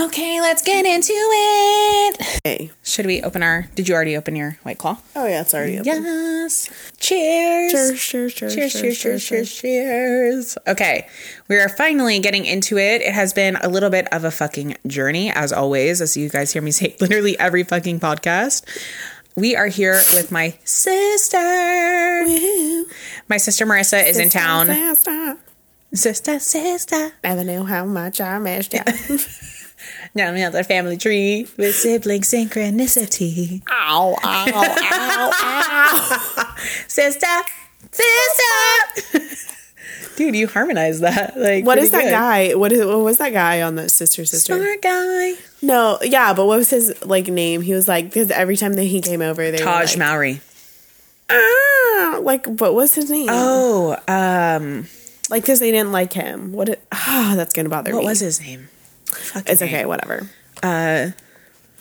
Okay, let's get into it. Hey. Should we open our? Did you already open your white claw? Oh yeah, it's already open. Yes. Cheers. Cheers, cheers, cheers, Cheers, cheers, cheers, cheers, cheers. Okay, we are finally getting into it. It has been a little bit of a fucking journey, as always, as you guys hear me say literally every fucking podcast. We are here with my sister. My sister Marissa is in town. Sister, Sister, sister. Never knew how much I missed you. Now another family tree with sibling synchronicity. ow, ow, ow, ow. Sister, sister. Dude, you harmonized that. Like, what is that good. guy? What is what was that guy on the sister sister? Smart guy. No, yeah, but what was his like name? He was like because every time that he came over, they Taj were like, Mowry. ah, like what was his name? Oh, um, like because they didn't like him. What? It, ah, that's gonna bother what me. was his name? It's name. okay, whatever. Uh,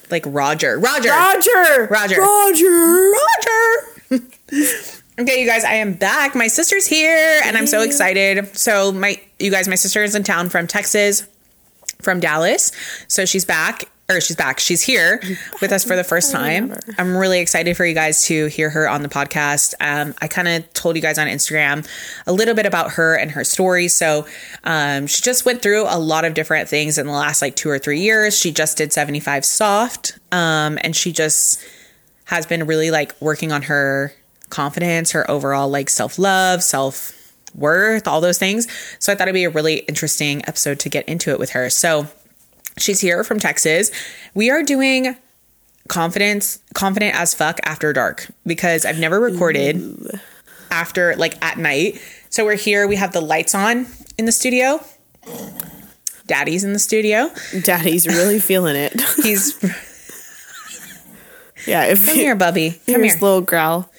like Roger. Roger. Roger, Roger. Roger, Roger. okay, you guys, I am back. My sister's here, and I'm so excited. So my, you guys, my sister is in town from Texas, from Dallas. So she's back. Or she's back. She's here with us for the first time. I'm really excited for you guys to hear her on the podcast. Um, I kind of told you guys on Instagram a little bit about her and her story. So um, she just went through a lot of different things in the last like two or three years. She just did 75 soft, um, and she just has been really like working on her confidence, her overall like self love, self worth, all those things. So I thought it'd be a really interesting episode to get into it with her. So she's here from Texas. We are doing confidence, confident as fuck after dark because I've never recorded after like at night. So we're here, we have the lights on in the studio. Daddy's in the studio. Daddy's really feeling it. He's yeah, if come here, Bubby. Come here's here. little growl.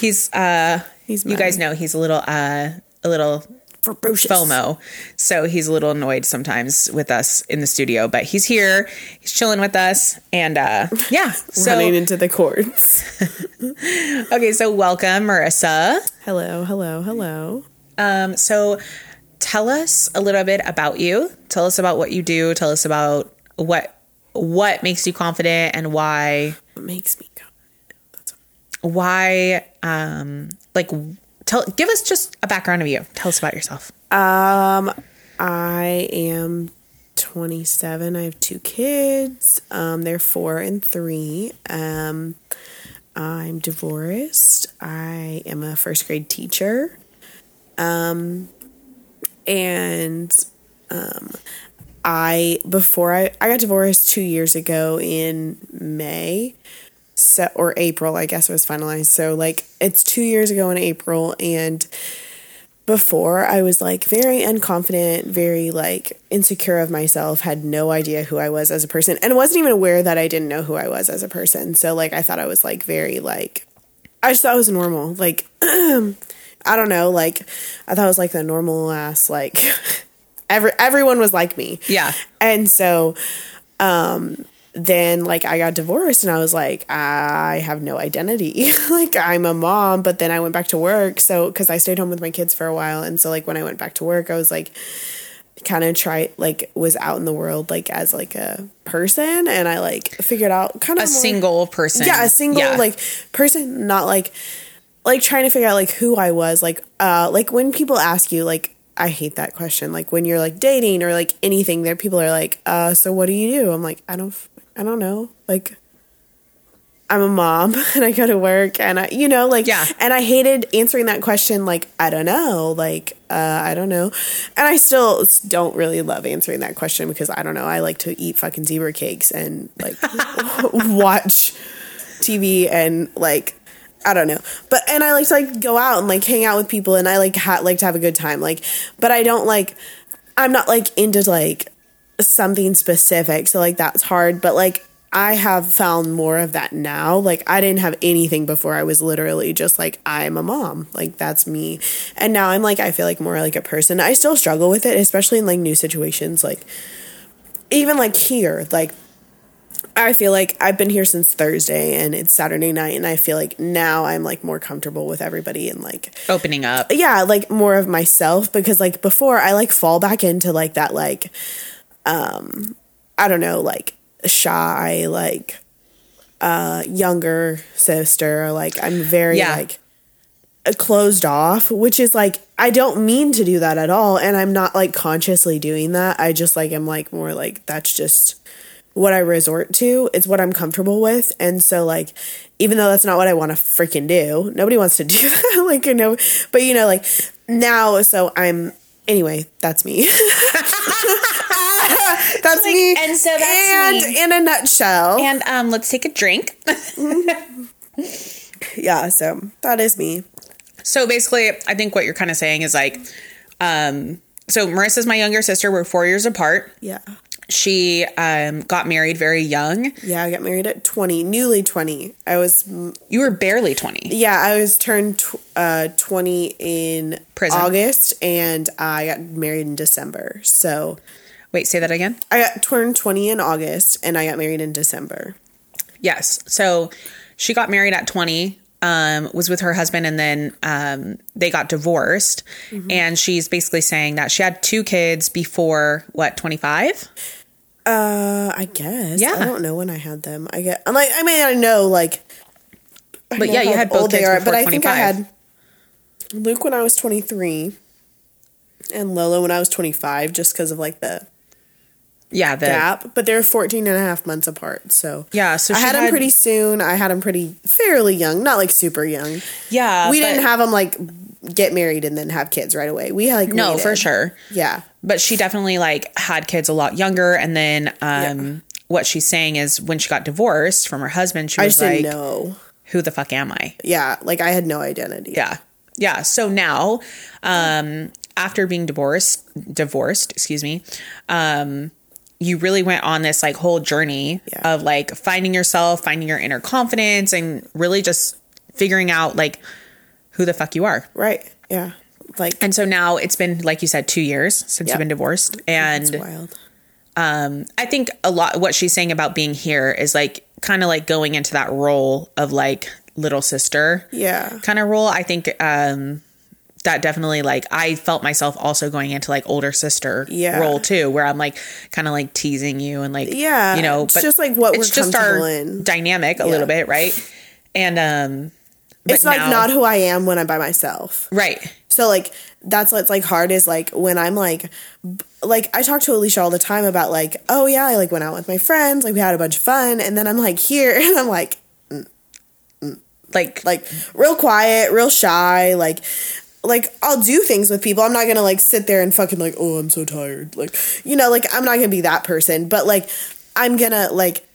He's uh He's you guys know he's a little uh a little ferocious. FOMO. So he's a little annoyed sometimes with us in the studio, but he's here. He's chilling with us and uh yeah. So running into the courts. okay, so welcome Marissa. hello, hello, hello. Um so tell us a little bit about you. Tell us about what you do. Tell us about what what makes you confident and why What makes me go? why um like tell give us just a background of you. Tell us about yourself. Um, I am 27. I have two kids. Um, they're four and three. Um, I'm divorced. I am a first grade teacher. Um, and um, I before I I got divorced two years ago in May so, or April, I guess it was finalized. So like it's two years ago in April, and before I was like very unconfident, very like insecure of myself, had no idea who I was as a person, and wasn't even aware that I didn't know who I was as a person. So like I thought I was like very like I just thought it was normal. Like I don't know, like I thought it was like the normal ass like every everyone was like me. Yeah. And so um then like I got divorced and I was like I have no identity. like I'm a mom, but then I went back to work so cuz I stayed home with my kids for a while and so like when I went back to work I was like kind of try like was out in the world like as like a person and I like figured out kind of A single person. yeah, a single Yeah. like person, not like like trying to figure out like who I was. Like uh like when people ask you like I hate that question. Like when you're like dating or like anything, there people are like, uh, so what do you do? I'm like, I don't f- I don't know. Like I'm a mom and I go to work and I you know, like Yeah. and I hated answering that question like I don't know, like uh I don't know. And I still don't really love answering that question because I don't know, I like to eat fucking zebra cakes and like watch TV and like I don't know. But and I like to like go out and like hang out with people and I like ha- like to have a good time. Like but I don't like I'm not like into like something specific. So like that's hard, but like I have found more of that now. Like I didn't have anything before. I was literally just like I'm a mom. Like that's me. And now I'm like I feel like more like a person. I still struggle with it, especially in like new situations like even like here, like I feel like I've been here since Thursday and it's Saturday night and I feel like now I'm like more comfortable with everybody and like Opening up. yeah, like more of myself because like before I like fall back into like that like um I don't know, like shy, like uh younger sister, like I'm very Yeah. like closed off, which is like I don't mean to do that at all and I'm not like consciously doing that. I just like am like more like that's just what I resort to. It's what I'm comfortable with. And so like even though that's not what I want to freaking do, nobody wants to do that. like you know, but you know like now so I'm anyway, that's me. that's me. and so that's and me. in a nutshell. And um, let's take a drink. yeah, so that is me. So basically, I think what you're kind of saying is like, um, so Marissa's my younger sister. We're four years apart. Yeah. She um, got married very young. Yeah, I got married at 20, newly 20. I was You were barely 20. Yeah, I was turned tw- uh, 20 in Prison. August and I got married in December. So Wait, say that again. I got turned 20 in August and I got married in December. Yes. So she got married at 20, um, was with her husband, and then um, they got divorced. And she's basically saying that she had two kids before, what, 25? Uh, I guess. Yeah. I don't know when I had them. I get. I'm like. I mean, I know like. I But know yeah, you had both kids are, before but I think I had Luke when I was 23, and Lola when I was 25, just because of like the Yeah. The, gap. But they're 14 and a half months apart, so Yeah. So I she had them pretty soon. I had them pretty fairly young, not like super young. Yeah. we but- didn't have them like get married and then have kids right away. We like No, for sure. Yeah, but she definitely like had kids a lot younger and then um what she's saying is when she got divorced from her husband she was like didn't who the fuck am i Yeah, like I had no identity. yeah yeah so now um after being divorced divorced excuse me um you really went on this like whole journey Yeah. of like finding yourself finding your inner confidence and really just figuring out like who the fuck you are Right. Yeah. Like and so now it's been like you said two years since Yeah. you've been divorced and it's wild. I think a lot what she's saying about being here is like kind of like going into that role of like little sister Yeah. kind of role. I think um that definitely like I felt myself also going into like older sister Yeah. role too, where I'm like kind of like teasing you and like Yeah, you know, it's just, like, what we're comfortable in. dynamic a little bit, right? And um, It's like now- not who I am when I'm by myself. right. So like that's what's like hard is like when I'm like like I talk to Alicia all the time about like oh yeah I like went out with my friends like we had a bunch of fun and then I'm like here and I'm like Like like real quiet, real shy, like like I'll do things with people. I'm not gonna like sit there and fucking like, oh, I'm so tired. Like, you know, like I'm not gonna be that person. But like I'm gonna like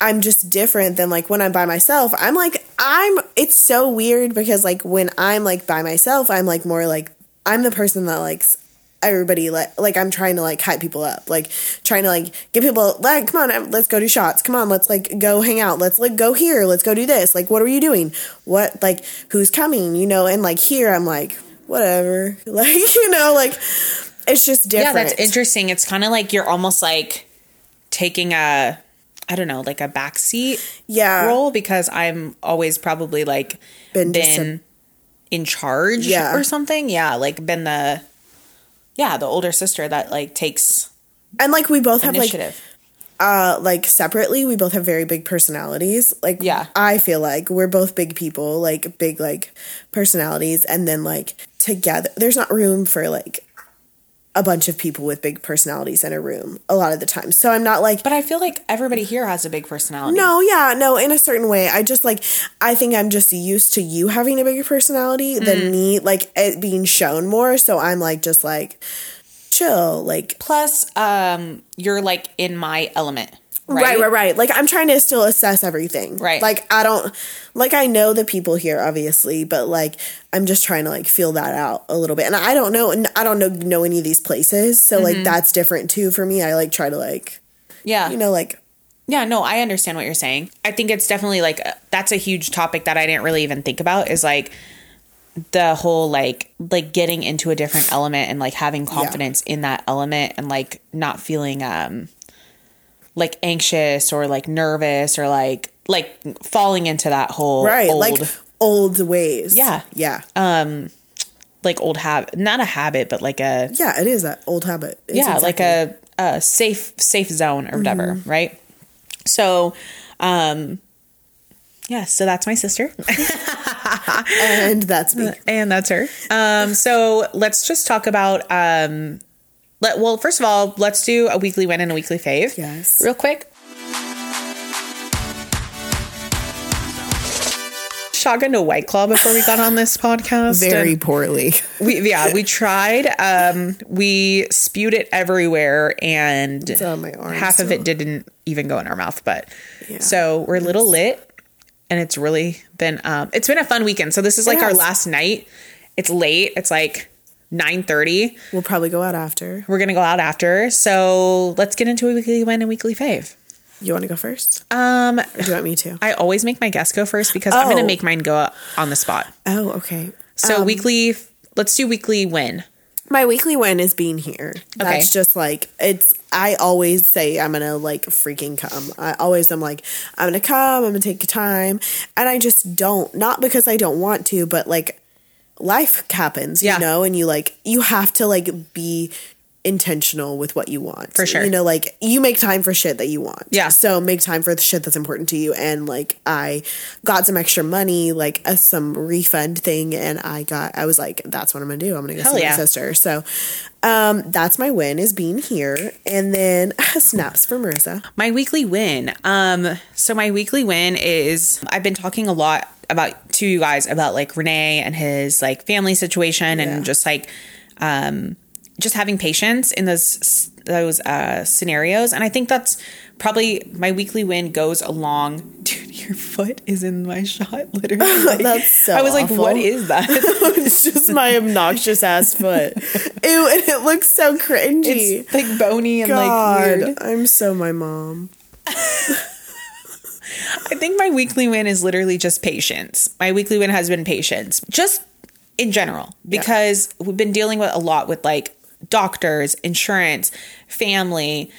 I'm just different than like when I'm by myself. I'm like I'm it's so weird because like when I'm like by myself, I'm like more like I'm the person that likes everybody like like I'm trying to like hype people up, like trying to like get people like come on, let's go do shots. Come on, let's like go hang out. Let's like go here. Let's go do this. Like what are you doing? What like who's coming? You know, and like here I'm like whatever. Like you know, like it's just different. yeah, that's interesting. It's kind of like you're almost like taking a I don't know, like a backseat Yeah. role because I'm always probably like Been been, a- in charge Yeah. or something. Yeah, like been the yeah, the older sister that like takes And like we both have like uh like separately we both have very big personalities. Like Yeah. i feel like we're both big people like big like personalities. And then like together there's not room for like a bunch of people with big personalities in a room a lot of the time so i'm not like but I feel like everybody here has a big personality. no yeah no in a certain way i just like i think i'm just used to you having a bigger personality Mm. than me like it being shown more so i'm like just like chill like Plus, um, you're like in my element. Right, right, right. Like I'm trying to still assess everything. Right. Like I don't like I know the people here obviously, but like I'm just trying to like feel that out a little bit. And I don't know and I don't know know any of these places. So Mm-hmm. like that's different too for me. I like try to like Yeah. you know like Yeah, no, I understand what you're saying. I think it's definitely like uh, that's a huge topic that I didn't really even think about is like the whole like like getting into a different element and like having confidence in that element and like not feeling um like anxious or like nervous or like like falling into that whole right, old like old ways. Yeah. Yeah. Um, like old habit not a habit but like a yeah, it is that old habit. It's yeah like a, a safe safe zone or whatever right so um yeah so that's my sister and that's me. and that's her um so let's just talk about um let well first of all let's do a weekly win and a weekly fave. Yes. real quick. Shotgun to white claw before we got on this podcast. Very and- poorly. we yeah we tried um we spewed it everywhere and It's on my arm half of it didn't even go in our mouth but Yeah. so we're a little lit and it's really been um it's been a fun weekend. So this is like our last night. It's late. It's like 9:30 We'll probably go out after. we're gonna go out after so let's get into a weekly win and weekly fave You want to go first? um Or do you want me to? i always make my guests go first because i'm gonna Oh. make mine go on the spot Oh, okay. so Um, weekly let's do weekly win My weekly win is being here. That's Okay. just like it's. I always say I'm gonna like freaking come. I always am like I'm gonna come. I'm gonna take time, and I just don't. Not because I don't want to, but like life happens, Yeah. you know, and you like you have to like be intentional with what you want For sure. you know like you make time for shit that you want Yeah. so make time for the shit that's important to you and like i got some extra money like a, some refund thing and i got i was like that's what i'm gonna do i'm gonna go Hell see yeah. my sister so um that's my win is being here and then snaps for marissa My weekly win. Um, so my weekly win is I've been talking a lot about to you guys about like Renee and his like family situation Yeah. and just like um just having patience in those those uh scenarios. And I think that's probably my weekly win goes along dude, your foot is in my shot, literally. Like, That's so I was like, what is that? it's just my obnoxious ass foot ew and it looks so cringy it's like bony and like weird. I'm so my mom. I think my weekly win is literally just patience. My weekly win has been patience, just in general, because we've been dealing with a lot with like doctors, insurance, family,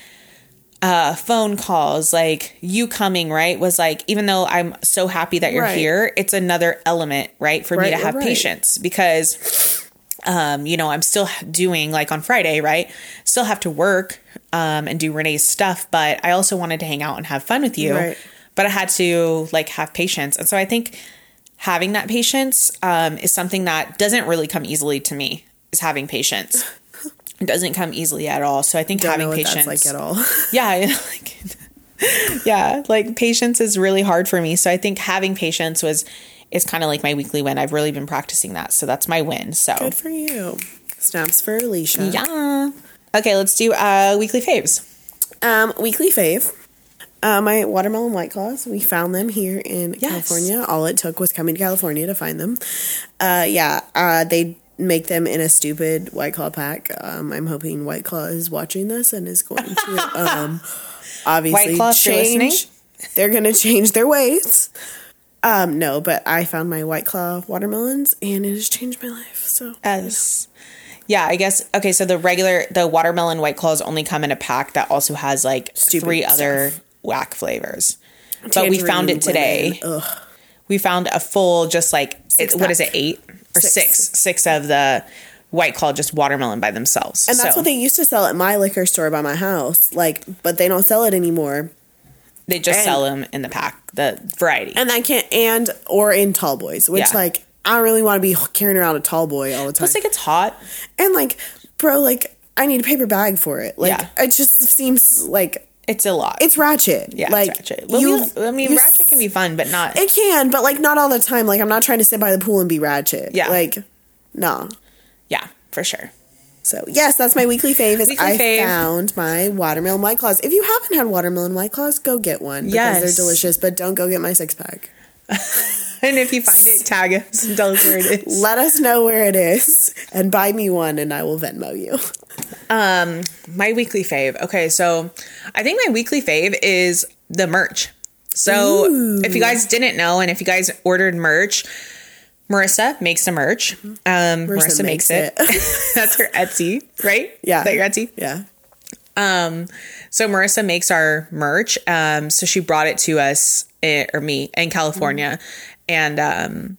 uh, phone calls. Like you coming, right? Was like, even though I'm so happy that you're Right. here, it's another element, right, for me to have right. patience because um, you know, I'm still doing like on Friday, right? Still have to work um, and do Renee's stuff, but I also wanted to hang out and have fun with you. Right. But I had to like have patience. And so I think having that patience um, is something that doesn't really come easily to me, is having patience. It doesn't come easily at all. So I think Don't having patience that's like at all. yeah like yeah like patience is really hard for me so i think having patience was is kind of like my weekly win i've really been practicing that so that's my win so Good for you. Snaps for Alicia. yeah okay let's do uh weekly faves Um, weekly fave. Uh, my watermelon white claws. We found them here in Yes. California. All it took was coming to California to find them. Uh, yeah, uh, they make them in a stupid white claw pack. Um, I'm hoping White Claw is watching this and is going to um, obviously White Claw, if you're listening. change. They're going to change their ways. Um, no, but I found my White Claw watermelons and it has changed my life. So as yeah i guess okay so the regular the watermelon white claws only come in a pack that also has like Stupid three other stuff. Whack flavors but we found it today we found a full just like it, what is it eight or Six. six six of the white claw just watermelon by themselves And that's So what they used to sell at my liquor store by my house. Like, but they don't sell it anymore. they just and- sell them in the pack the variety And I can't, and or in tall boys, which Yeah. like I don't really want to be carrying around a tall boy all the time. plus it gets hot and like, bro, like I need a paper bag for it. Like, Yeah. it just seems like it's a lot it's ratchet. yeah like it's ratchet. Well, you- we- i mean ratchet can be fun but not It can, but like not all the time. Like I'm not trying to sit by the pool and be ratchet. Yeah. like no. yeah for sure So yes, that's my weekly fave. Is Weekly I fave. found my watermelon white claws. If you haven't had watermelon white claws, go get one because Yes. they're delicious. But don't go get my six pack. And if you find it, tag us and tell us where it is. Let us know where it is and buy me one, and I will Venmo you. Um, my weekly fave. Okay, so I think my weekly fave is the merch. So if you guys didn't know, and if you guys ordered merch, Marissa makes the merch. Um, Marissa, makes, makes it. That's her Etsy, right? Yeah. Is that your Etsy? Yeah. Um, so Marissa makes our merch. Um, so she brought it to us, eh, or me, in California, and um,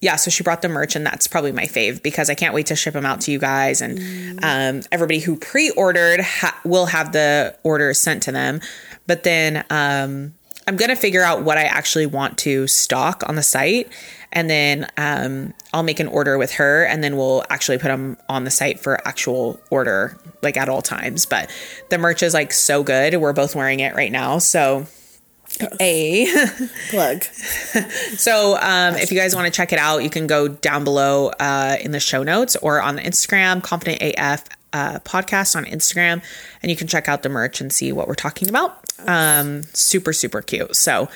yeah, so she brought the merch, and that's probably my fave because I can't wait to ship them out to you guys, and um, everybody who pre-ordered ha- will have the orders sent to them. But then um, I'm gonna figure out what I actually want to stock on the site, and then um, I'll make an order with her, and then we'll actually put them on the site for actual order, like at all times. But the merch is like so good. We're both wearing it right now, so. A Plug. so um, if you guys want to check it out, you can go down below uh, in the show notes or on the Instagram, Confident AF uh, podcast on Instagram, and you can check out the merch and see what we're talking about. Um, super, super cute. So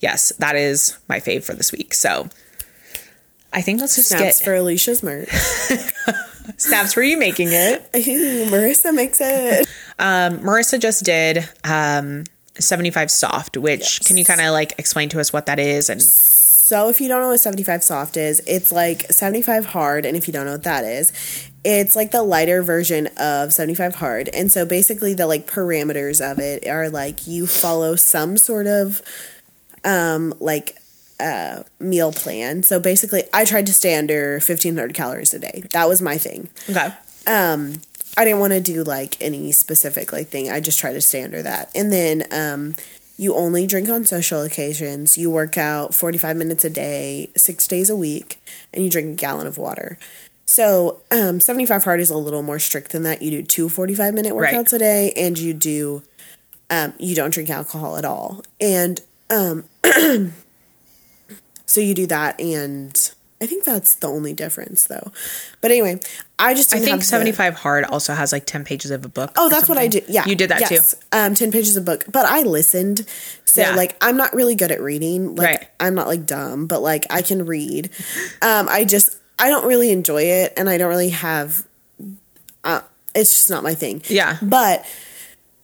yes, that is my fave for this week. So I think let's just Snaps get for Alicia's merch. snaps. Were you making it? Marissa makes it. Um, Marissa just did um, 75 soft, which can you kind of like explain to us what that is and So if you don't know what 75 soft is, it's like 75 hard. And if you don't know what that is, it's like the lighter version of 75 hard. And so basically the like parameters of it are like you follow some sort of um like uh meal plan. So basically I tried to stay under 1500 calories a day. That was my thing. okay. um I didn't want to do like any specific like thing. I just try to stay under that. And then um you only drink on social occasions. You work out 45 minutes a day, 6 days a week, and you drink a gallon of water. So, um 75 hard is a little more strict than that. You do two 45 minute Right. workouts a day and you do um you don't drink alcohol at all. And um so you do that and I think that's the only difference though. But anyway, I just I think 75 hard also has like 10 pages of a book. Oh, that's what I did. Yeah, You did that yes. too. Um, ten pages of book, but I listened. So Yeah. like, I'm not really good at reading. Like, Right. I'm not like dumb, but like I can read. Um, I just I don't really enjoy it, and I don't really have. Uh, it's just not my thing. Yeah. But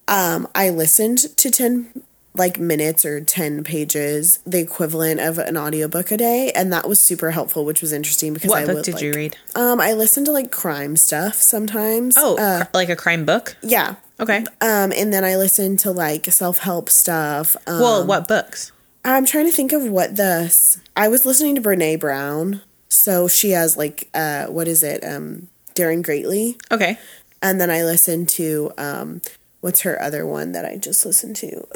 um, I listened to ten like minutes or 10 pages the equivalent of an audiobook a day and that was super helpful which was interesting because What I book would did like, you read? um i listened to like crime stuff sometimes Oh, uh, like a crime book? yeah Okay. um, and then I listened to like self help stuff. Um, well, what books? I'm trying to think of what the I was listening to Brene Brown. So she has like uh, what is it? Um, Daring Greatly, Okay. and then I listened to um, what's her other one that I just listened to.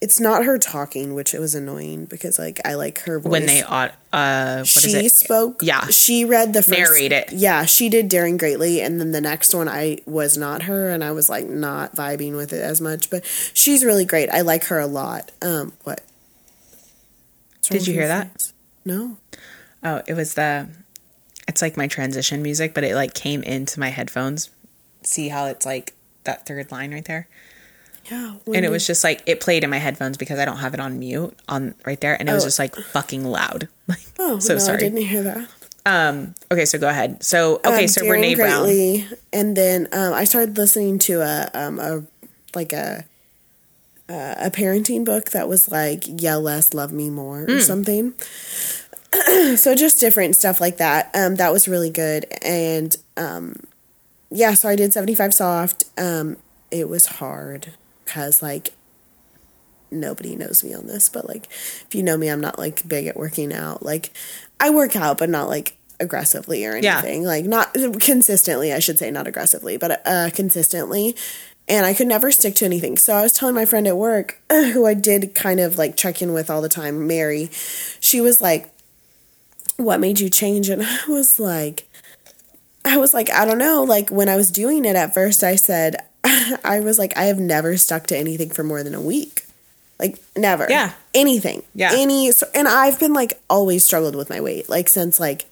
It's not her talking, which it was annoying because like I like her voice. When they ought, uh, what is she spoke. Yeah. she read the first. Narrate it. Yeah, she did Daring Greatly, and then the next one I was not her, and I was like not vibing with it as much. But she's really great. I like her a lot. Um, what? Did you hear that? No. Oh, it was the. It's like my transition music, but it like came into my headphones. See how it's like that third line right there, Yeah. and it was just like it played in my headphones because I don't have it on mute on right there, and it was Oh. just like fucking loud. Like, Oh, so no, sorry. I didn't hear that. Um. Okay, so go ahead. So okay, Um, so Daring Brene Brown. And then um, I started listening to a um a like a uh, a parenting book that was like yell less, love me more, or something. so just different stuff like that. Um, that was really good, and um, yeah. So I did seventy five soft. Um, it was hard because like nobody knows me on this, but like if you know me, I'm not like big at working out. Like I work out, but not like aggressively or Yeah. anything. Like not consistently, I should say, not aggressively, but uh, consistently. And I could never stick to anything. So I was telling my friend at work, who I did kind of like check in with all the time, Mary. She was like, "What made you change?" And I was like. I was like, I don't know. Like when I was doing it at first, I said, I was like, I have never stuck to anything for more than a week. Like never. Yeah. Anything. Yeah. Any. So, and I've been like always struggled with my weight, like since like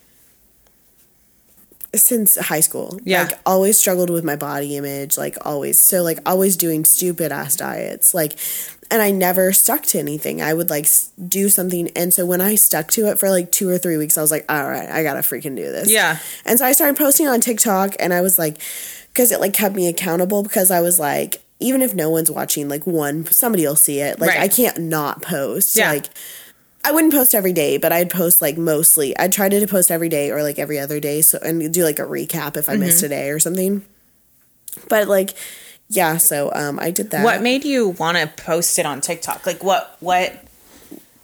since high school. Yeah. Like always struggled with my body image, like always. So like always doing stupid ass diets. Like and I never stuck to anything. I would like do something and so when I stuck to it for like 2 or 3 weeks I was like, "All right, I got to freaking do this." Yeah. And so I started posting on TikTok and I was like cuz it like kept me accountable because I was like even if no one's watching, like one somebody will see it. Like Right. I can't not post. Yeah. Like I wouldn't post every day, but I'd post like mostly. I'd try to post every day or like every other day, so and do like a recap if I missed Mm-hmm. a day or something. But like, yeah, so um, I did that. What made you want to post it on TikTok? Like what what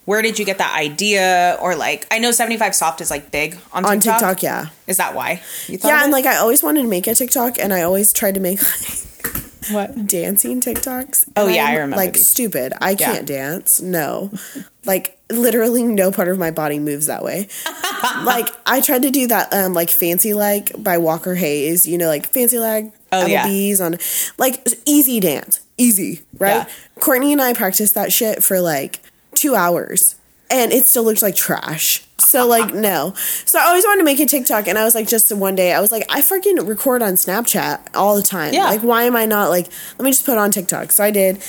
where did you get that idea or like I know 75 soft is like big on TikTok. on TikTok? Yeah, Is that why? You thought yeah, and like I always wanted to make a TikTok, and I always tried to make like what? dancing TikToks. Oh, And yeah, I I'm, remember Like these. stupid. I can't dance. No, like literally no part of my body moves that way. like I tried to do that, um, like fancy like by Walker Hayes. You know, like fancy like Oh, yeah. Bees on like easy dance, easy right. Yeah. Courtney and I practiced that shit for like two hours. And it still looked like trash. So like no. So I always wanted to make a TikTok and I was like just one day I was like I freaking record on Snapchat all the time. Yeah. Like why am I not like let me just put it on TikTok. So I did.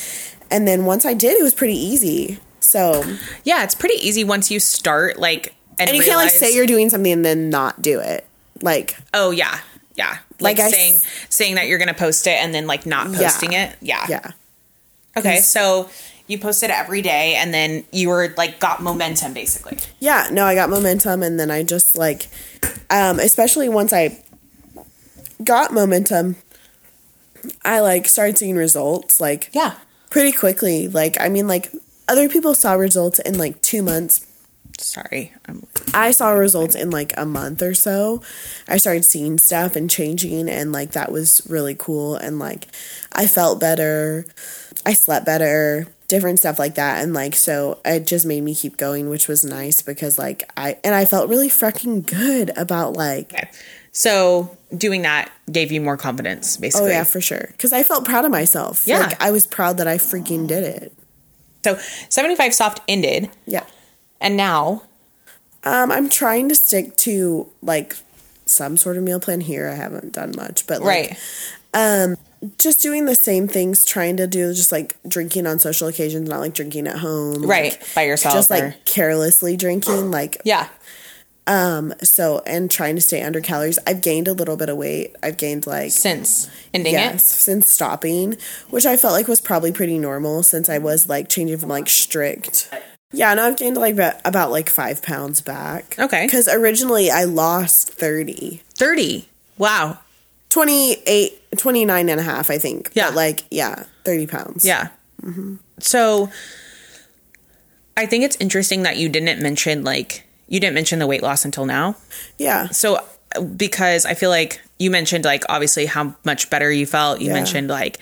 And then once I did it was pretty easy. So Yeah, it's pretty easy once you start like and, and you can't like say you're doing something and then not do it. Like Oh yeah. Yeah. Like, Like s- saying saying that you're going to post it and then like not Yeah. posting it. Yeah. yeah. Okay, so you posted every day and then you were like got momentum basically. Yeah, no, I got momentum and then I just like um especially once I got momentum I like started seeing results like Yeah. pretty quickly. Like I mean like other people saw results in like 2 months. Sorry. I'm I saw results in like a month or so. I started seeing stuff and changing and like that was really cool and like I felt better. I slept better, different stuff like that and like so it just made me keep going, which was nice because like I and I felt really fucking good about like okay. So doing that gave you more confidence basically oh yeah, for sure. Cuz I felt proud of myself. Yeah. Like I was proud that I freaking did it. So 75 soft ended Yeah. and now Um I'm trying to stick to like some sort of meal plan here. I haven't done much, but like right. Just doing the same things, trying to do just like drinking on social occasions, not like drinking at home. Right, like, by yourself Just like carelessly drinking. Like, Yeah. Um. So, and trying to stay under calories. I've gained a little bit of weight. I've gained like, Since ending yes, since stopping, which I felt like was probably pretty normal since I was like changing from like strict. Yeah, no, I've gained like about, like five pounds back. Okay. Because originally I lost 30. 30. Wow. 28, 29 and a half, I think. Yeah. But like, yeah, 30 pounds. Yeah. Mm-hmm. So I think it's interesting that you didn't mention like you didn't mention the weight loss until now. Yeah. So because I feel like you mentioned like obviously how much better you felt. You Yeah. mentioned like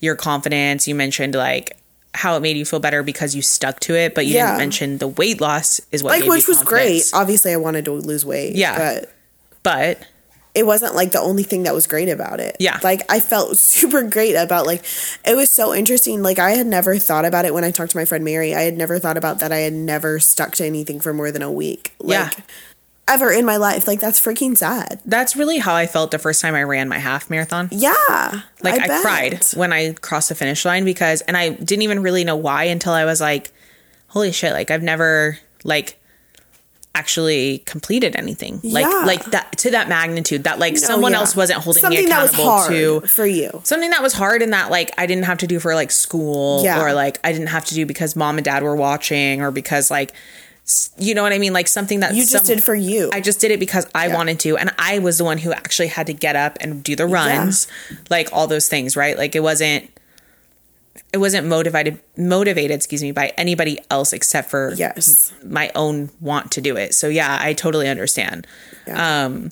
your confidence. You mentioned like how it made you feel better because you stuck to it, but you Yeah. didn't mention the weight loss is what like which was great. Obviously, I wanted to lose weight. Yeah. but But it wasn't like the only thing that was great about it. Yeah. like I felt super great about like it was so interesting. Like I had never thought about it when I talked to my friend Mary. I had never thought about that. I had never stuck to anything for more than a week. Yeah. Like, ever in my life. Like that's freaking sad. that's really how I felt the first time I ran my half marathon. Yeah, Like I, bet. cried when I crossed the finish line because and I didn't even really know why until I was like, holy shit, like I've never like actually completed anything. Like Yeah. like that to that magnitude that like No, someone yeah. else wasn't holding something me accountable to for you. something that was hard and that like I didn't have to do for like school Yeah. or like I didn't have to do because mom and dad were watching or because like you know what I mean like something that You just some- did for you. I just did it because I wanted to and I was the one who actually had to get up and do the runs like all those things right like it wasn't it wasn't motivated motivated excuse me by anybody else except for yes. my own want to do it so yeah I totally understand Yeah. um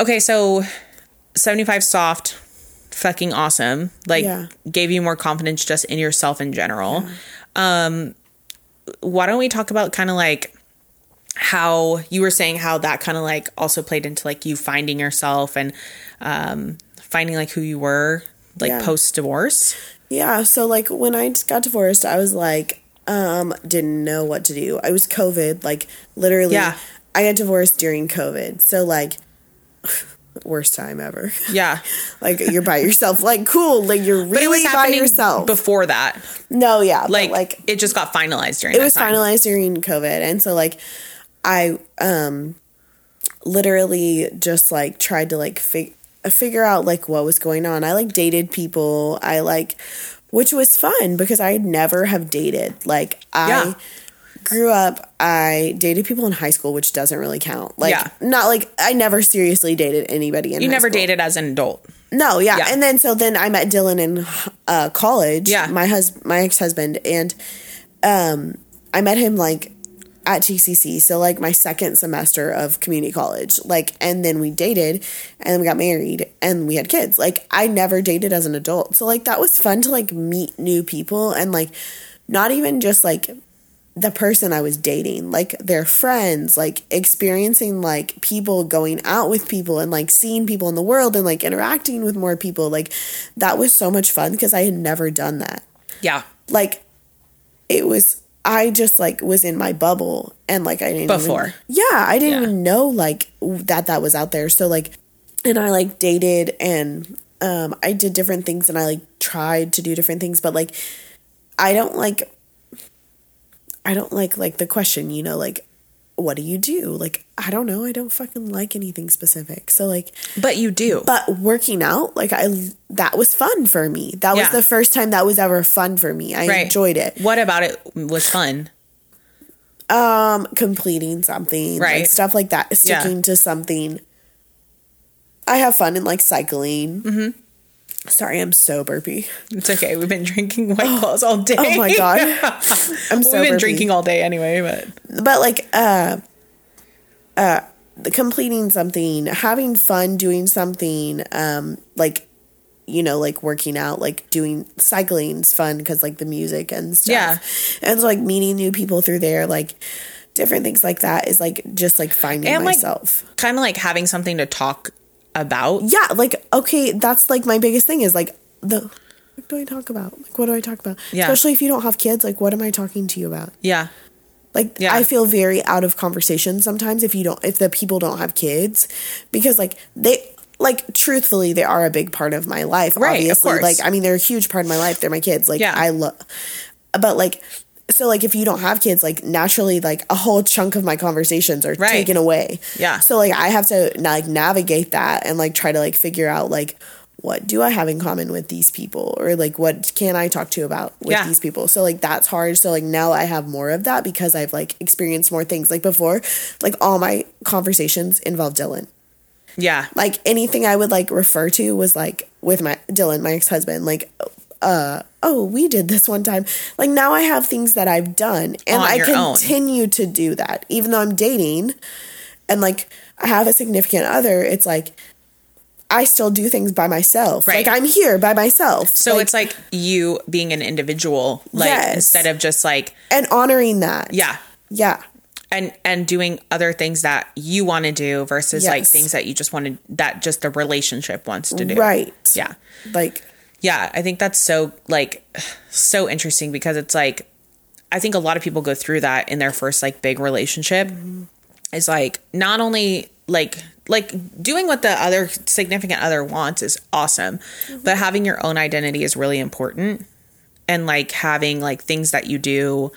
okay so 75 soft fucking awesome like Yeah. gave you more confidence just in yourself in general um why don't we talk about kind of like how you were saying how that kind of like also played into like you finding yourself and um finding like who you were like Yeah. post divorce Yeah, so like when I got divorced, I was like, um, didn't know what to do. I was COVID, like literally. Yeah. I got divorced during COVID, so like, worst time ever. Yeah. like you're by yourself. Like cool. Like you're really But it was by yourself. before that. no, yeah. Like, but like it just got finalized during it was time. finalized during COVID, and so like I um literally just like tried to like fig- figure out like what was going on. I like dated people. I like which was fun because I never have dated. Like I Yeah. grew up I dated people in high school, which doesn't really count. Like Yeah. not like I never seriously dated anybody in You never school. dated as an adult. No, yeah. Yeah. And then so then I met Dylan in uh, college. Yeah. My hus my ex husband and um I met him like at TCC, so like my second semester of community college. Like and then we dated and we got married and we had kids. Like I never dated as an adult. So like that was fun to like meet new people and like not even just like the person I was dating, like their friends, like experiencing like people going out with people and like seeing people in the world and like interacting with more people. Like that was so much fun because I had never done that. Yeah. Like it was I just like was in my bubble and like I didn't Before. even, yeah, I didn't Yeah. even know like that that was out there. So like and I like dated and um I did different things and I like tried to do different things but like I don't like I don't like like the question, you know, like what do you do? Like I don't know, I don't fucking like anything specific. So like But you do. but working out, like I that was fun for me. That was the first time that was ever fun for me. I Right. enjoyed it. What about it was fun? Um completing something, like Right. stuff like that, sticking to something. I have fun in like cycling. Mm-hmm. Sorry, I'm so burpy. It's okay. We've been drinking white claws all day. Oh my god, I'm so We've been burpy. drinking all day anyway, but but like uh uh completing something having fun doing something um like you know like working out like doing cycling's fun because like the music and stuff Yeah. and so like meeting new people through there like different things like that is like just like finding And, like, myself kind of like having something to talk about. yeah like okay that's like my biggest thing is like the what do i talk about like what do i talk about Yeah. especially if you don't have kids like what am i talking to you about Yeah. Like Yeah. I feel very out of conversation sometimes if you don't if the people don't have kids because like they like truthfully they are a big part of my life Right, of obviously course. like I mean they're a huge part of my life they're my kids like Yeah. I love but like so like if you don't have kids like naturally like a whole chunk of my conversations are Right. taken away Yeah. so like I have to like navigate that and like try to like figure out like what do I have in common with these people or like what can I talk to about with Yeah. these people so like that's hard so like now I have more of that because I've like experienced more things like before like all my conversations involved Dylan Yeah. like anything I would like refer to was like with my Dylan my ex-husband like uh oh we did this one time like now I have things that I've done and I your own. continue to do that even though I'm dating and like I have a significant other it's like I still do things by myself Right. like I'm here by myself So it's like you being an individual, like Yes. instead of just like and honoring that yeah, yeah and and doing other things that you want to do versus like things that you just wanted that just the relationship wants to do. right Yeah. like Yeah, I think that's so like so interesting because it's like I think a lot of people go through that in their first like big relationship. Is like not only like like doing what the other significant other wants is awesome, but having your own identity is really important. And like having like things that you do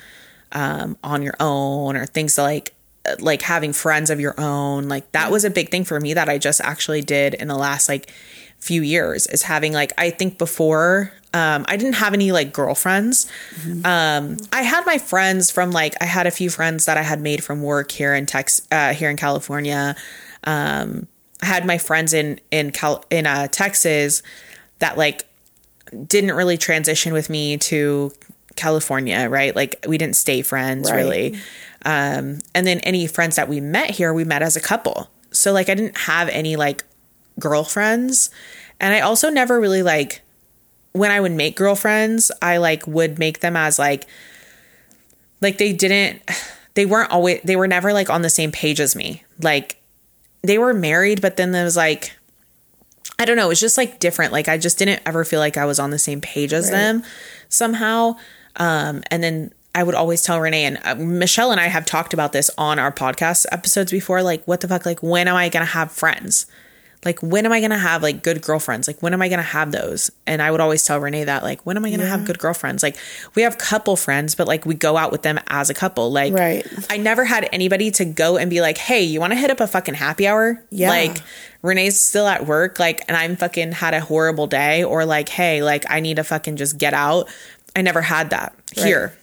um on your own or things like like having friends of your own like that was a big thing for me that I just actually did in the last like few years is having like I think before um I didn't have any like girlfriends. Um I had my friends from like I had a few friends that I had made from work here in Tex uh here in California. Um I had my friends in in Cal in uh Texas that like didn't really transition with me to California, right? Like we didn't stay friends Right. really. Um, and then any friends that we met here, we met as a couple. So like I didn't have any like girlfriends. And I also never really like when I would make girlfriends, I like would make them as like like they didn't they weren't always they were never like on the same page as me. Like they were married, but then there was like I don't know, it was just like different. Like I just didn't ever feel like I was on the same page as Right. them somehow. Um and then I would always tell Renee and uh, Michelle and I have talked about this on our podcast episodes before like what the fuck like when am I going to have friends? Like, when am I gonna have like good girlfriends? Like, when am I gonna have those? And I would always tell Renee that, like, when am I gonna have good girlfriends? Like, we have couple friends, but like we go out with them as a couple. Like, Right. I never had anybody to go and be like, hey, you wanna hit up a fucking happy hour? Yeah. Like, Renee's still at work, like, and I'm fucking had a horrible day, or like, hey, like, I need to fucking just get out. I never had that here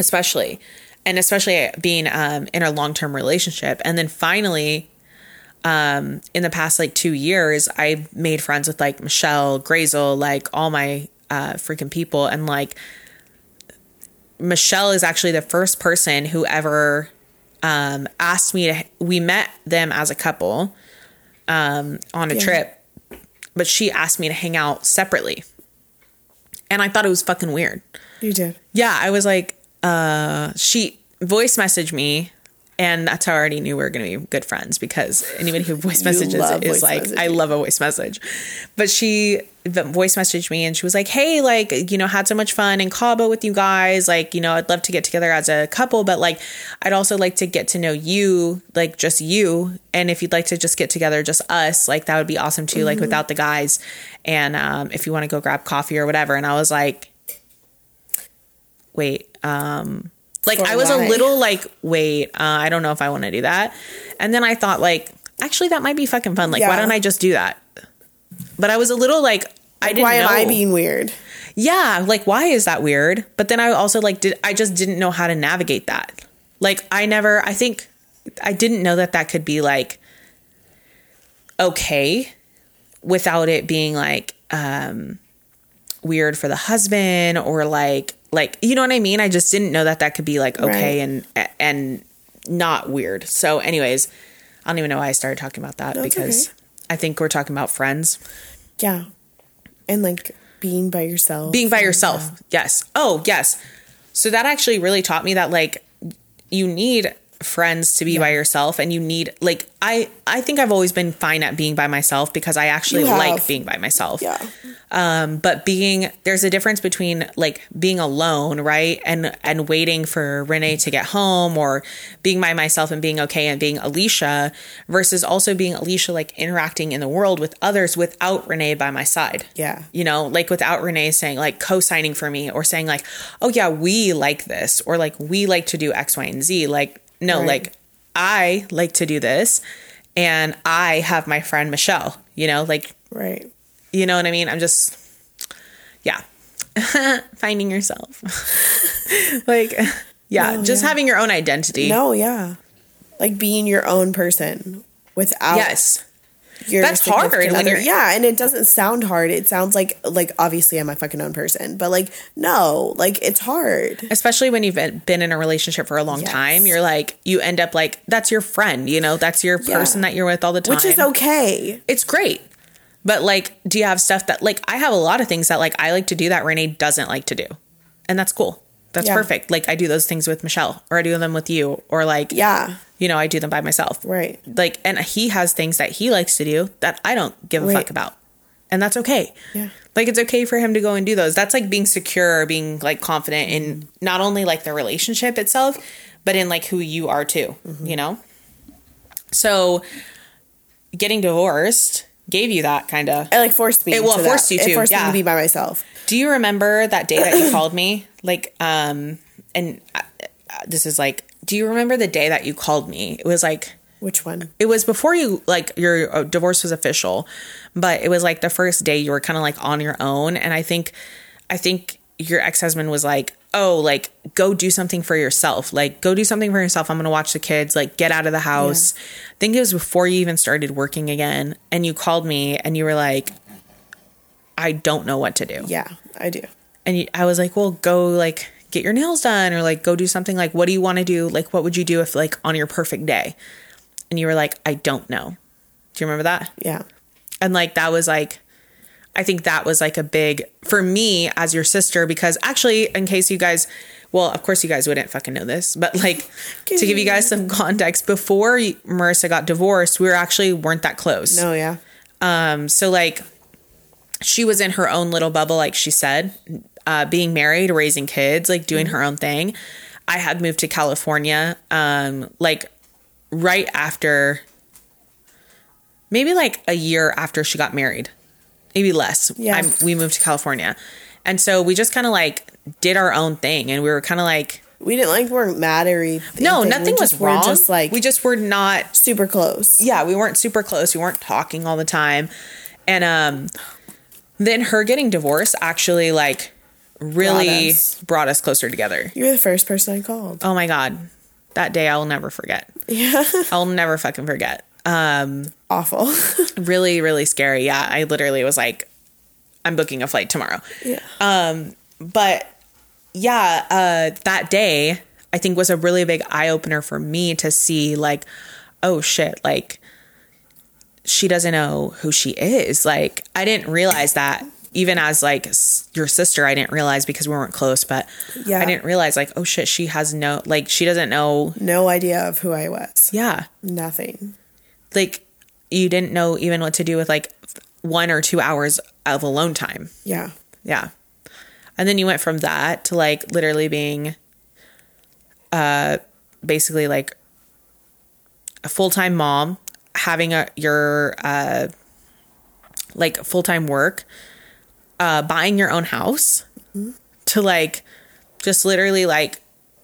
especially and especially being um, in a long-term relationship and then finally um, in the past like two years i made friends with like michelle grazel like all my uh, freaking people and like michelle is actually the first person who ever um, asked me to we met them as a couple um, on a Yeah. trip but she asked me to hang out separately and i thought it was fucking weird You did. yeah, I was like, uh, she voice messaged me, and that's how I already knew we were going to be good friends because anybody who voice messages is voice like, I love a voice message. But she voice messaged me and she was like, hey, like, you know, had so much fun in Cabo with you guys. Like, you know, I'd love to get together as a couple, but like, I'd also like to get to know you, like, just you. And if you'd like to just get together, just us, like, that would be awesome too, Mm-hmm. like, without the guys. And um, if you want to go grab coffee or whatever. And I was like, wait um like i was why? a little like wait uh, i don't know if i want to do that. And then i thought like actually that might be fucking fun. Like why don't i just do that? But i was a little like i didn't Why am I being weird? yeah like why is that weird? But then i also like did i just didn't know how to navigate that. Like i never i think i didn't know that that could be like okay without it being like um weird for the husband or like like you know what i mean i just didn't know that that could be like okay Right. and and not weird so anyways i don't even know why i started talking about that No, because okay. i think we're talking about friends Yeah. And like being by yourself. being by yourself yes oh yes so that actually really taught me that like you need friends to be by yourself and you need like i i think i've always been fine at being by myself because i actually like being by myself Yeah. um but being there's a difference between like being alone right and and waiting for renee to get home or being by myself and being okay and being alicia versus also being alicia like interacting in the world with others without renee by my side Yeah. you know like without renee saying like co-signing for me or saying like oh yeah we like this or like we like to do x y and z like no Right. like i like to do this and i have my friend michelle you know like Right. you know what I mean? I'm just, yeah, finding yourself. like, yeah, No, just yeah. having your own identity. No, yeah. Like being your own person without Yes. Your That's hard when you're- Yeah, and it doesn't sound hard. It sounds like like obviously I'm a fucking own person, but like no, like it's hard. Especially when you've been been in a relationship for a long Yes. time, you're like, you end up like, that's your friend, you know, that's your Yeah. person that you're with all the time. Which is okay. It's great. But like, do you have stuff that, like, I have a lot of things that, like, I like to do that Renee doesn't like to do. And that's cool. That's Yeah. perfect. Like, I do those things with Michelle or I do them with you or like, Yeah. You know, I do them by myself. Right. Like, and he has things that he likes to do that I don't give a Right. fuck about. And that's okay. Yeah. Like, it's okay for him to go and do those. That's like being secure, being like confident in not only like the relationship itself, but in like who you are too, Mm-hmm. you know? So, getting divorced gave you that kind of. It like forced me. It- well, to it forced that. you It to, forced me yeah. to be by myself. Do you remember that day that you called me? Like, um, and uh, uh, this is like, do you remember the day that you called me? It was like, Which one? it was before you like your uh, divorce was official but it was like the first day you were kind of like on your own and i think i think your ex-husband was like oh like go do something for yourself like go do something for yourself i'm gonna watch the kids like get out of the house i think it was before you even started working again and you called me and you were like i don't know what to do Yeah, I do. and you, I was like, well, go like get your nails done or like go do something like what do you want to do? Like what would you do if like on your perfect day? And you were like, I don't know. Do you remember that? Yeah. And like that was like I think that was like a big for me as your sister because actually in case you guys well, of course you guys wouldn't fucking know this, but like to give you guys some context before Marissa got divorced, we were actually weren't that close. No, yeah. Um, so like she was in her own little bubble, like she said, uh, being married, raising kids, like doing her own thing. I had moved to California, um, like right after maybe like a year after she got married, maybe less. Yeah. We moved to California, and so we just kind of like did our own thing, and we were kind of like, We didn't like weren't mad or anything. no, We nothing was just were wrong. Just like we just were not super close. yeah, we weren't super close. We weren't talking all the time. And um then her getting divorced actually like really Brought us. brought us closer together. You were the first person I called. Oh my god. That day I'll never forget. Yeah, I'll never fucking forget. Um awful. really really scary. Yeah, I literally was like I'm booking a flight tomorrow. yeah, Um but yeah, uh that day I think was a really big eye opener for me to see like oh shit, like she doesn't know who she is. Like I didn't realize that even as like your sister, I didn't realize because we weren't close, but Yeah. I didn't realize like oh shit, she has no like she doesn't know. no idea of who I was. Yeah. Nothing. Like you didn't know even what to do with like one or two hours of alone time. Yeah, Yeah. And then you went from that to like literally being uh basically like a full-time mom, having a your uh like full-time work, uh buying your own house to like just literally like